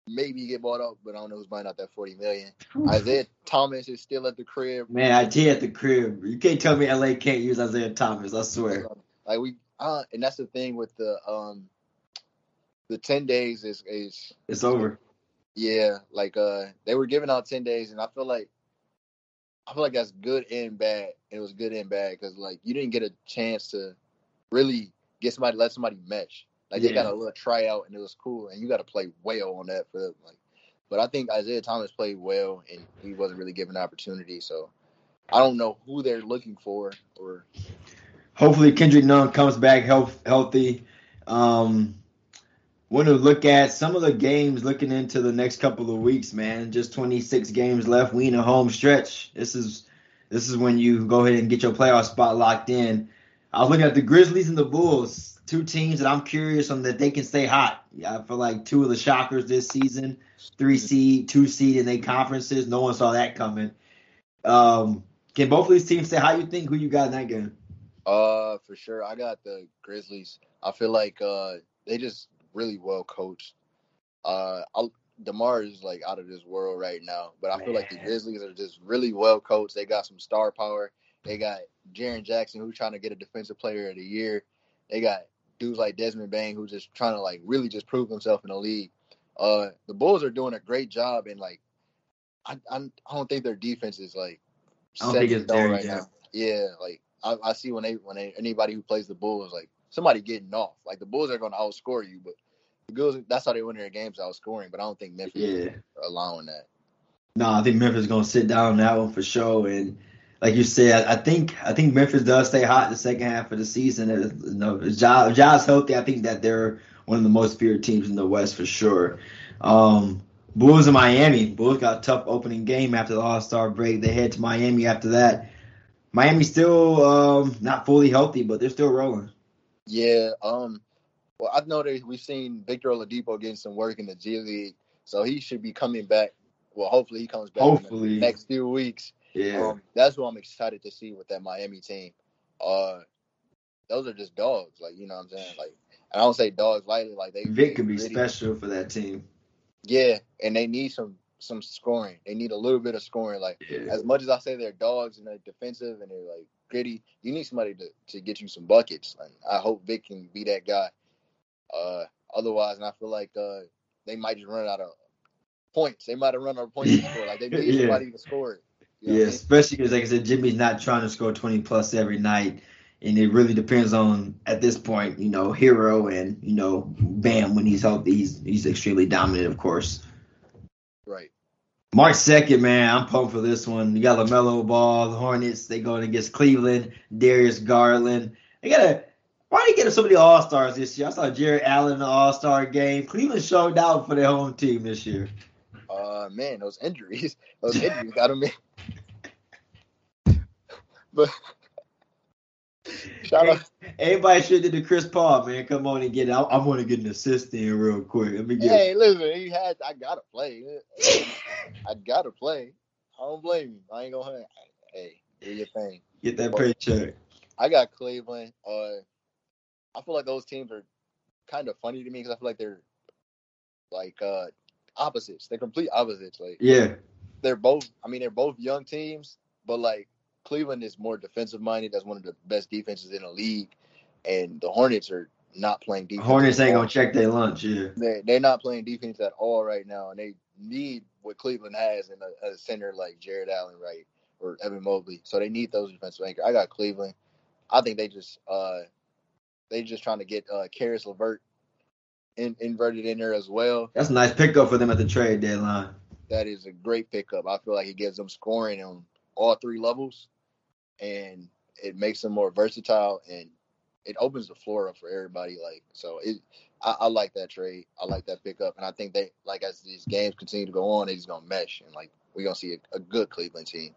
[SPEAKER 3] maybe get bought up, but I don't know who's buying out that forty million. Isaiah Thomas is still at the crib.
[SPEAKER 2] Man, IT at the crib. You can't tell me LA can't use Isaiah Thomas. I swear.
[SPEAKER 3] Like we uh and that's the thing with the um the ten days is is
[SPEAKER 2] It's over.
[SPEAKER 3] Yeah, like uh they were giving out 10 days and I feel like I feel like that's good and bad. It was good and bad cuz like you didn't get a chance to really get somebody let somebody mesh. Like they got a little tryout and it was cool and you got to play well on that for like but I think Isaiah Thomas played well and he wasn't really given an opportunity so I don't know who they're looking for or
[SPEAKER 2] Hopefully Kendrick Nunn comes back health, healthy. Um, want to look at some of the games looking into the next couple of weeks, man. Just 26 games left. We in a home stretch. This is this is when you go ahead and get your playoff spot locked in. I was looking at the Grizzlies and the Bulls, two teams that I'm curious on that they can stay hot. Yeah, I feel like two of the shockers this season, three seed, two seed in their conferences. No one saw that coming. Um, can both of these teams say how you think who you got in that game?
[SPEAKER 3] Uh, for sure. I got the Grizzlies. I feel like uh they just really well coached. Uh, I'll, Demar is like out of this world right now, but I feel like the
[SPEAKER 2] Man.
[SPEAKER 3] Grizzlies are just really well coached. They got some star power. They got Jaren Jackson, who's trying to get a Defensive Player of the Year. They got dudes like Desmond Bane, who's just trying to like really just prove himself in the league. Uh, the Bulls are doing a great job, and like, I I, I don't think their defense is like
[SPEAKER 2] I don't think it's there
[SPEAKER 3] right
[SPEAKER 2] yet.
[SPEAKER 3] now. Yeah, like I, I see when they when they, anybody who plays the Bulls like somebody getting off. Like the Bulls are going to outscore you, but the Bulls that's how they win their games outscoring. But I don't think Memphis is
[SPEAKER 2] Yeah.
[SPEAKER 3] allowing that.
[SPEAKER 2] No, I think Memphis is gonna sit down on that one for sure. And like you said, I, think I think Memphis does stay hot in the second half of the season. And, you know, if if healthy, I think that they're one of the most feared teams in the West for sure. Um, Bulls in Miami. Bulls got a tough opening game after the All Star break. They head to Miami after that. Miami's still um, not fully healthy, but they're still rolling.
[SPEAKER 3] Yeah. Um. Well, I know that we've seen Victor Oladipo getting some work in the G League, so he should be coming back. Well, hopefully he comes back in
[SPEAKER 2] Hopefully.
[SPEAKER 3] the next few weeks.
[SPEAKER 2] Yeah.
[SPEAKER 3] Um, that's what I'm excited to see with that Miami team. Uh, those are just dogs, like you know what I'm saying. Like, and I don't say dogs lightly. Like they
[SPEAKER 2] Vic
[SPEAKER 3] they
[SPEAKER 2] could be
[SPEAKER 3] gritty.
[SPEAKER 2] special for that team.
[SPEAKER 3] Yeah, and they need some some scoring. They need a little bit of scoring. Like
[SPEAKER 2] Yeah.
[SPEAKER 3] as much as I say they're dogs and they're defensive and they're like gritty, you need somebody to, to get you some buckets. And I hope Vic can be that guy. Uh, otherwise, and I feel like uh, they might just run out of points. They might have run out of points [laughs] score. Like they need
[SPEAKER 2] Yeah.
[SPEAKER 3] somebody to score it. You know
[SPEAKER 2] Yeah,
[SPEAKER 3] I mean?
[SPEAKER 2] especially because, like I said, Jimmy's not trying to score 20 plus every night. And it really depends on, at this point, you know, Herro and, you know, Bam, when he's healthy, he's, he's extremely dominant, of course.
[SPEAKER 3] Right.
[SPEAKER 2] March 2nd, man, I'm pumped for this one. You got LaMelo Ball, the Hornets, they going against Cleveland, Darius Garland. They got to, why are they get so many All Stars this year? I saw Jarrett Allen in the All Star game. Cleveland showed out for their home team this year.
[SPEAKER 3] Uh, man, those injuries, those injuries got in. But shout out.
[SPEAKER 2] Everybody should do the Chris Paul, man. Come on and get it. I, I want to get an assist in real quick. Let me get
[SPEAKER 3] Hey, listen, he had. I gotta play. I gotta play. I don't blame you. I ain't gonna. Hey, do your thing.
[SPEAKER 2] get that paycheck.
[SPEAKER 3] I got Cleveland. Uh, I feel like those teams are kind of funny to me because I feel like they're like uh opposites. They're complete opposites. Like
[SPEAKER 2] Yeah,
[SPEAKER 3] they're both. I mean, they're both young teams, but like Cleveland is more defensive minded. That's one of the best defenses in the league, and the Hornets are not playing defense.
[SPEAKER 2] Hornets ain't gonna check their lunch. Yeah,
[SPEAKER 3] They they're not playing defense at all right now, and they need what Cleveland has in a, a center like Jarrett Allen, right, or Evan Mobley. So they need those defensive anchors. I got Cleveland. I think they just uh they just trying to get uh Caris LeVert in, inverted in there as well.
[SPEAKER 2] that's a nice pickup for them at the trade deadline.
[SPEAKER 3] That is a great pickup. I feel like it gives them scoring on all three levels, and it makes them more versatile and it opens the floor up for everybody. Like so, it I, I like that trade. I like that pickup, and I think they like as these games continue to go on, just gonna mesh and like we're gonna see a, a good Cleveland team.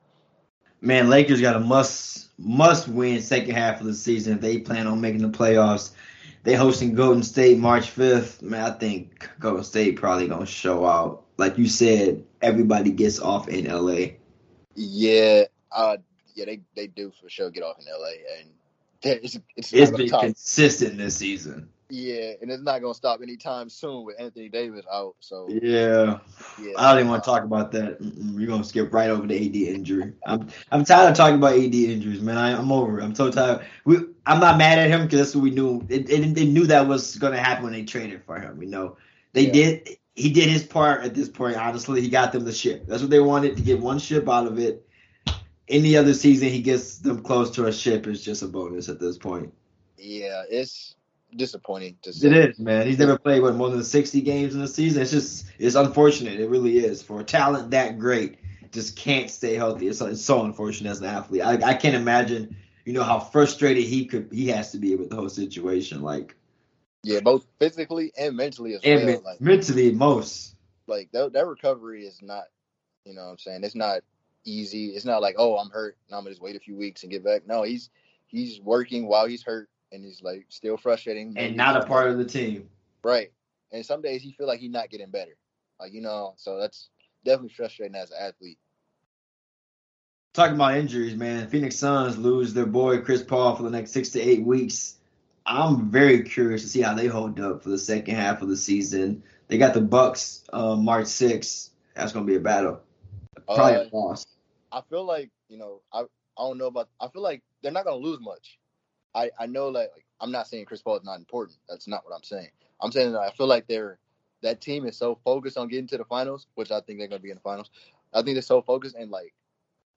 [SPEAKER 2] Man, Lakers got a must must win second half of the season if they plan on making the playoffs. They hosting Golden State March fifth. Man, I think Golden State probably gonna show out. Like you said, everybody gets off in LA.
[SPEAKER 3] Yeah, uh, yeah, they they do for sure get off in LA, and [laughs] it's it's,
[SPEAKER 2] It's been
[SPEAKER 3] stop.
[SPEAKER 2] consistent this season.
[SPEAKER 3] Yeah, and it's not gonna stop anytime soon with Anthony Davis out. So
[SPEAKER 2] Yeah.
[SPEAKER 3] yeah,
[SPEAKER 2] I don't even want to talk about that. Mm-mm, We're gonna skip right over the AD injury. I'm I'm tired of talking about AD injuries, man. I, I'm over it. I'm so tired. We I'm not mad at him because that's what we knew. It, it, they knew that was gonna happen when they traded for him. You know, they
[SPEAKER 3] Yeah.
[SPEAKER 2] did. He did his part at this point. Honestly, he got them the ship. That's what they wanted to get one ship out of it. Any other season he gets them close to a ship is just a bonus at this point.
[SPEAKER 3] Yeah, it's disappointing to see.
[SPEAKER 2] It is, man. He's never played what more than sixty games in a season. It's just it's unfortunate. It really is for a talent that great. Just can't stay healthy. It's, it's so unfortunate as an athlete. I, I can't imagine, you know, how frustrated he could he has to be with the whole situation. Like
[SPEAKER 3] Yeah, both physically and mentally as
[SPEAKER 2] and
[SPEAKER 3] well. Like,
[SPEAKER 2] mentally, most.
[SPEAKER 3] like that, that recovery is not, you know, what I'm saying it's not easy. It's not like, oh, I'm hurt, and I'm gonna just wait a few weeks and get back. No, he's he's working while he's hurt, and he's like still frustrating
[SPEAKER 2] and not a part of the team.
[SPEAKER 3] Right. And some days he feel like he's not getting better. Like you know, so that's definitely frustrating as an athlete.
[SPEAKER 2] Talking about injuries, man. Phoenix Suns lose their boy Chris Paul for the next six to eight weeks. I'm very curious to see how they hold up for the second half of the season. They got the Bucks uh, March 6th. That's gonna be a battle. Probably uh, a loss.
[SPEAKER 3] I feel like you know I I don't know about. I feel like they're not gonna lose much. I I know like, like I'm not saying Chris Paul is not important. That's not what I'm saying. I'm saying that I feel like they're that team is so focused on getting to the finals, which I think they're gonna be in the finals. I think they're so focused and like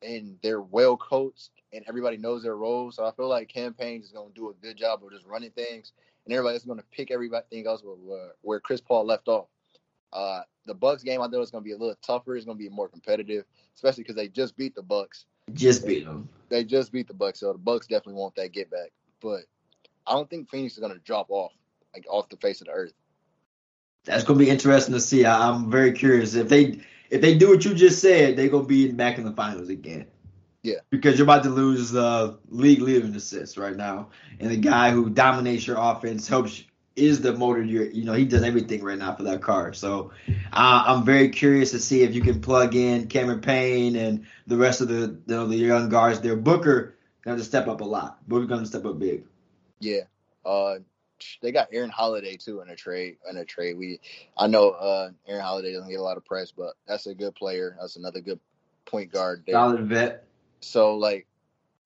[SPEAKER 3] and they're well coached and everybody knows their roles. So I feel like Cam Payne is going to do a good job of just running things, and everybody's going to pick everything else where, where Chris Paul left off. Uh, the Bucks game, I know it's going to be a little tougher. It's going to be more competitive, especially because they just beat the Bucks.
[SPEAKER 2] Just beat them.
[SPEAKER 3] They just beat the Bucks, so the Bucks definitely want that get back. But I don't think Phoenix is going to drop off like off the face of the earth.
[SPEAKER 2] That's going to be interesting to see. I, I'm very curious if they if they do what you just said, they're gonna be back in the finals again.
[SPEAKER 3] Yeah.
[SPEAKER 2] Because you're about to lose the league leader in assists right now, and the guy who dominates your offense helps is the motor. Your you know he does everything right now for that car. So uh, I'm very curious to see if you can plug in Cameron Payne and the rest of the you know, the young guards there. Booker to step up a lot. Booker going to step up big.
[SPEAKER 3] Yeah. Uh, they got Aaron Holiday too in a trade. In a trade, we I know uh, Aaron Holiday doesn't get a lot of press, but that's a good player. That's another good point guard.
[SPEAKER 2] There. Solid vet.
[SPEAKER 3] So like,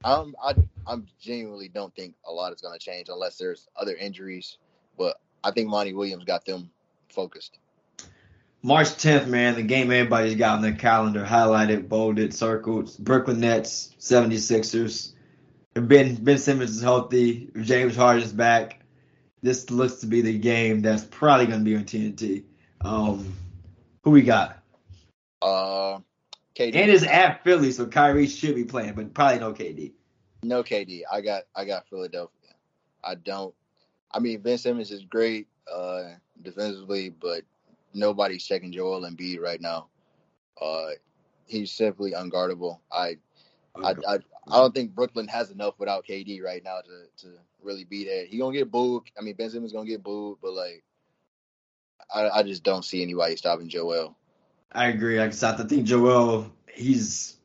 [SPEAKER 3] I'm I I'm genuinely don't think a lot is going to change unless there's other injuries. But I think Monty Williams got them focused.
[SPEAKER 2] March 10th, man, the game everybody's got on their calendar, highlighted, bolded, circled. Brooklyn Nets, 76ers. Ben Ben Simmons is healthy. James Harden's back this looks to be the game that's probably going to be on TNT. Um, who we got?
[SPEAKER 3] Uh, KD.
[SPEAKER 2] And it's at Philly, so Kyrie should be playing, but probably no KD.
[SPEAKER 3] No KD. I got I got Philadelphia. I don't. I mean, Ben Simmons is great uh, defensively, but nobody's checking Joel Embiid right now. Uh, he's simply unguardable. I, I, I, I don't think Brooklyn has enough without KD right now to to really be there. He gonna get booed. I mean, Ben Simmons gonna get booed, but like, I, I just don't see anybody stopping Joel.
[SPEAKER 2] I agree. I to think Joel, he's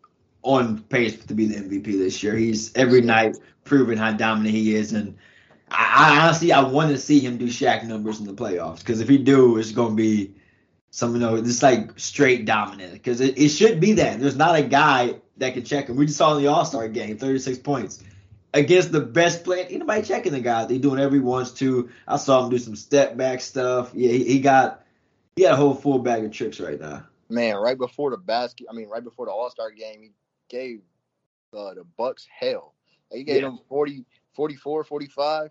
[SPEAKER 2] on pace to be the MVP this year. He's every night proving how dominant he is, and I, I honestly I want to see him do Shaq numbers in the playoffs because if he do, it's gonna be some you know this like straight dominant because it, it should be that. There's not a guy that can check him. We just saw in the All Star game, 36 points against the best player. Anybody checking the guy? They doing every once to. I saw him do some step back stuff. Yeah, he, he got he got a whole full bag of tricks right now.
[SPEAKER 3] Man, right before the basket, I mean, right before the All Star game, he gave uh, the Bucks hell. He gave yeah. them 40, 44, 45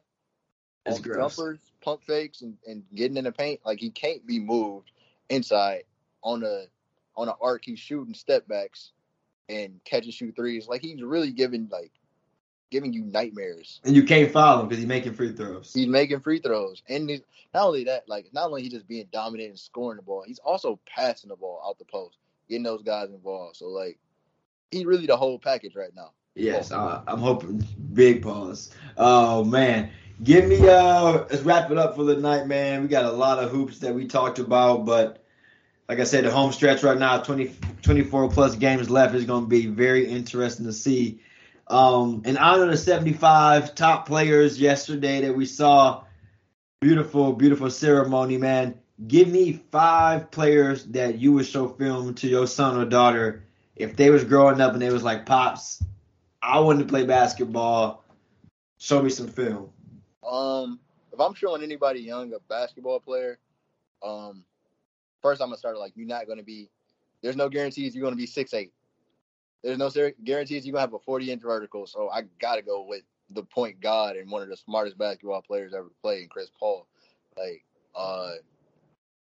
[SPEAKER 2] That's on gross.
[SPEAKER 3] jumpers, pump fakes, and, and getting in the paint. Like he can't be moved inside on a on an arc. He's shooting step backs and catching shoot threes. Like he's really giving like giving you nightmares.
[SPEAKER 2] And you can't foul him because he's making free throws.
[SPEAKER 3] He's making free throws, and he's, not only that, like not only he just being dominant and scoring the ball, he's also passing the ball out the post, getting those guys involved. So like, he's really the whole package right now.
[SPEAKER 2] Yes, uh, I'm hoping big pause. Oh man, give me uh, let's wrap it up for the night, man. We got a lot of hoops that we talked about, but like I said, the home stretch right now, 20, 24 plus games left is going to be very interesting to see um, in honor of the 75 top players yesterday that we saw, beautiful, beautiful ceremony, man. Give me five players that you would show film to your son or daughter if they was growing up and they was like, pops, I want to play basketball. Show me some film.
[SPEAKER 3] Um, if I'm showing anybody young a basketball player, um, first I'm gonna start like you're not gonna be. There's no guarantees you're gonna be six eight. There's no guarantees you're gonna have a 40 inch vertical. So I gotta go with the point god and one of the smartest basketball players ever played, Chris Paul. Like, uh,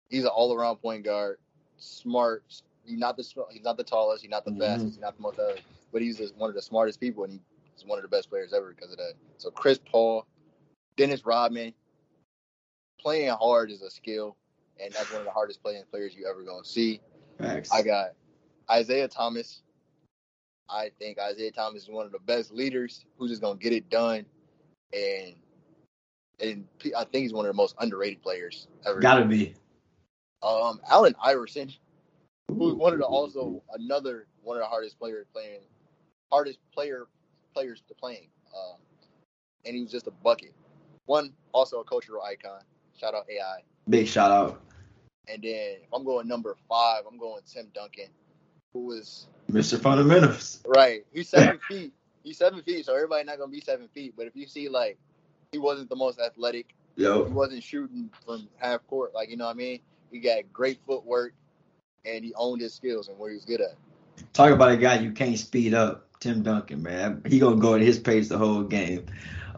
[SPEAKER 3] he's an all around point guard, smart. He's not the he's not the tallest, he's not the mm-hmm. fastest, he's not the most athletic, but he's just one of the smartest people, and he's one of the best players ever because of that. So Chris Paul, Dennis Rodman, playing hard is a skill, and that's one of the hardest playing players you ever gonna see.
[SPEAKER 2] Thanks.
[SPEAKER 3] I got Isiah Thomas, I think Isiah Thomas is one of the best leaders who's just gonna get it done, and and I think he's one of the most underrated players ever.
[SPEAKER 2] Gotta be.
[SPEAKER 3] Um, Allen Iverson, who's one of the also another one of the hardest players playing, hardest player players to playing. Um, and he was just a bucket. One also a cultural icon. Shout out AI.
[SPEAKER 2] Big shout out.
[SPEAKER 3] And then if I'm going number five, I'm going Tim Duncan, who was
[SPEAKER 2] Mr. Fundamentals.
[SPEAKER 3] Right. He's seven [laughs] feet. He's seven feet, so everybody not gonna be seven feet. But if you see like he wasn't the most athletic.
[SPEAKER 2] Yo.
[SPEAKER 3] He wasn't shooting from half court. Like, you know what I mean? He got great footwork and he owned his skills and what he was good at.
[SPEAKER 2] Talk about a guy you can't speed up. Tim Duncan, man. He gonna go at his pace the whole game.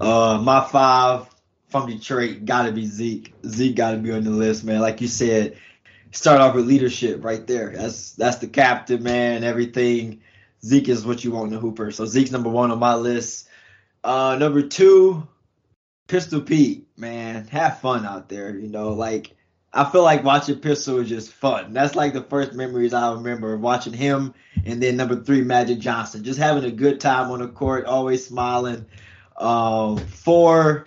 [SPEAKER 2] Uh my five from Detroit gotta be Zeke. Zeke gotta be on the list, man. Like you said, start off with leadership right there. That's that's the captain, man. Everything. Zeke is what you want in a hooper. So Zeke's number one on my list. Uh number two, Pistol Pete, man, have fun out there. You know, like I feel like watching Pistol is just fun. That's like the first memories I remember watching him. And then number three, Magic Johnson, just having a good time on the court, always smiling. Um, four,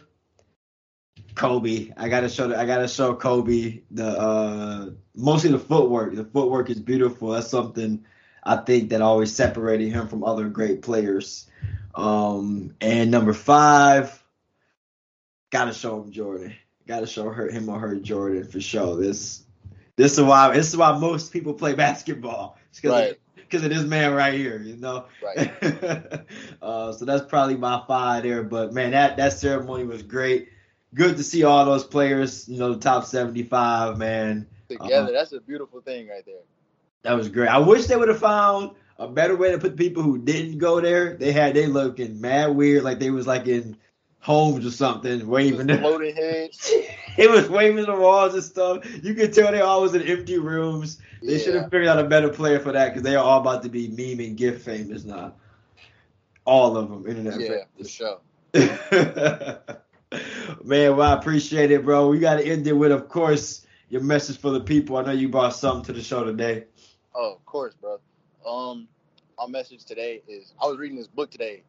[SPEAKER 2] Kobe. I gotta show. I gotta show Kobe the uh, mostly the footwork. The footwork is beautiful. That's something I think that always separated him from other great players. Um, and number five, gotta show him Jordan. Gotta show her him or her Jordan for sure. This this is why this is why most people play [laughs] basketball. because right. of, of this man right here, you know.
[SPEAKER 3] Right. [laughs]
[SPEAKER 2] uh, so that's probably my five there. But man, that that ceremony was great. Good to see all those players, you know, the top seventy five, man.
[SPEAKER 3] Together, uh, that's a beautiful thing right there.
[SPEAKER 2] That was great. I wish they would have found a better way to put people who didn't go there. They had they looking mad weird, like they was like in homes or something, waving
[SPEAKER 3] them. Floating heads. [laughs]
[SPEAKER 2] it was waving the walls and stuff. You could tell they all was in empty rooms. They yeah. should have figured out a better player for that because they are all about to be meme and gift famous now. All of them, internet.
[SPEAKER 3] Yeah, famous. for
[SPEAKER 2] sure. [laughs] Man, well, I appreciate it, bro. We got to end it with, of course, your message for the people. I know you brought something to the show today.
[SPEAKER 3] Oh, of course, bro. Um, our message today is I was reading this book today,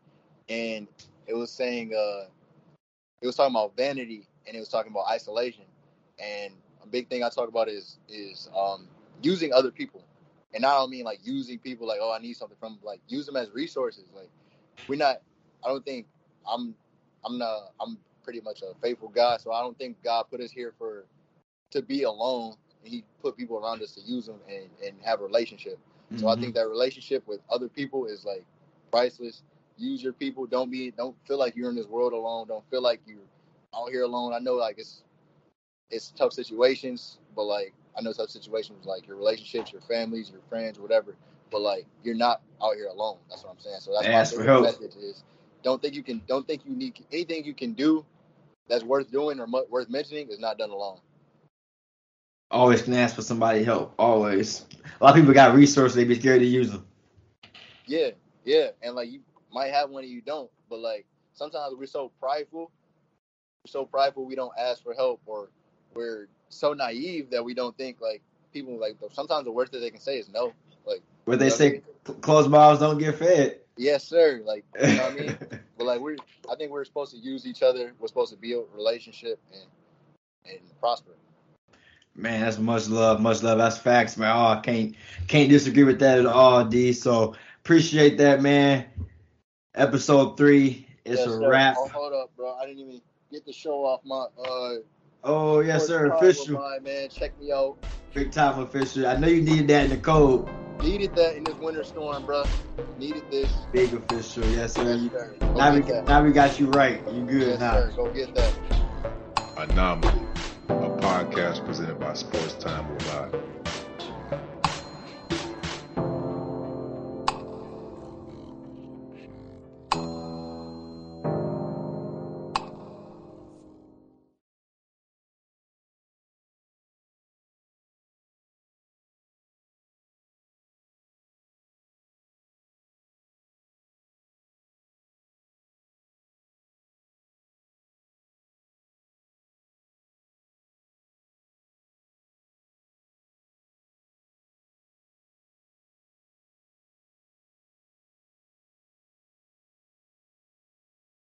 [SPEAKER 3] and it was saying uh, it was talking about vanity and it was talking about isolation. And a big thing I talk about is is um, using other people, and I don't mean like using people like oh I need something from like use them as resources. Like we're not. I don't think I'm. I'm not. I'm pretty much a faithful God, so I don't think God put us here for to be alone. He put people around us to use them and, and have a relationship. Mm-hmm. So I mm-hmm. think that relationship with other people is like priceless. Use your people. Don't be. Don't feel like you're in this world alone. Don't feel like you're out here alone. I know like it's it's tough situations, but like I know tough situations like your relationships, your families, your friends, whatever. But like you're not out here alone. That's what I'm saying. So that's
[SPEAKER 2] Ask my
[SPEAKER 3] message is don't think you can don't think you need anything you can do that's worth doing or mu- worth mentioning is not done alone.
[SPEAKER 2] Always can ask for somebody help. Always. A lot of people got resources, they be scared to use them.
[SPEAKER 3] Yeah, yeah, and like you might have one and you don't, but like sometimes we're so prideful so prideful we don't ask for help or we're so naive that we don't think like people like sometimes the worst that they can say is no like
[SPEAKER 2] where they say I mean? closed mouths don't get fed
[SPEAKER 3] yes sir like you know what i mean [laughs] but like we're i think we're supposed to use each other. We're supposed to build relationship and and prosper.
[SPEAKER 2] Man that's much love much love. That's facts man. Oh i can't can't disagree with that at all d. So appreciate that man. Episode three it's yes, a sir. wrap.
[SPEAKER 3] Oh, hold up bro. I didn't even get the show off my. Uh,
[SPEAKER 2] oh yes, sir. Official.
[SPEAKER 3] Mine, man, check me out.
[SPEAKER 2] Big time official. I know you needed that in the cold.
[SPEAKER 3] Needed that in this winter storm, bro. Needed this.
[SPEAKER 2] Big official, yes sir. Yes, sir. Now, we, now we got you right. You good
[SPEAKER 3] yes,
[SPEAKER 2] now?
[SPEAKER 3] Sir. Go get that.
[SPEAKER 1] Anomaly, a podcast presented by Sports Time Live.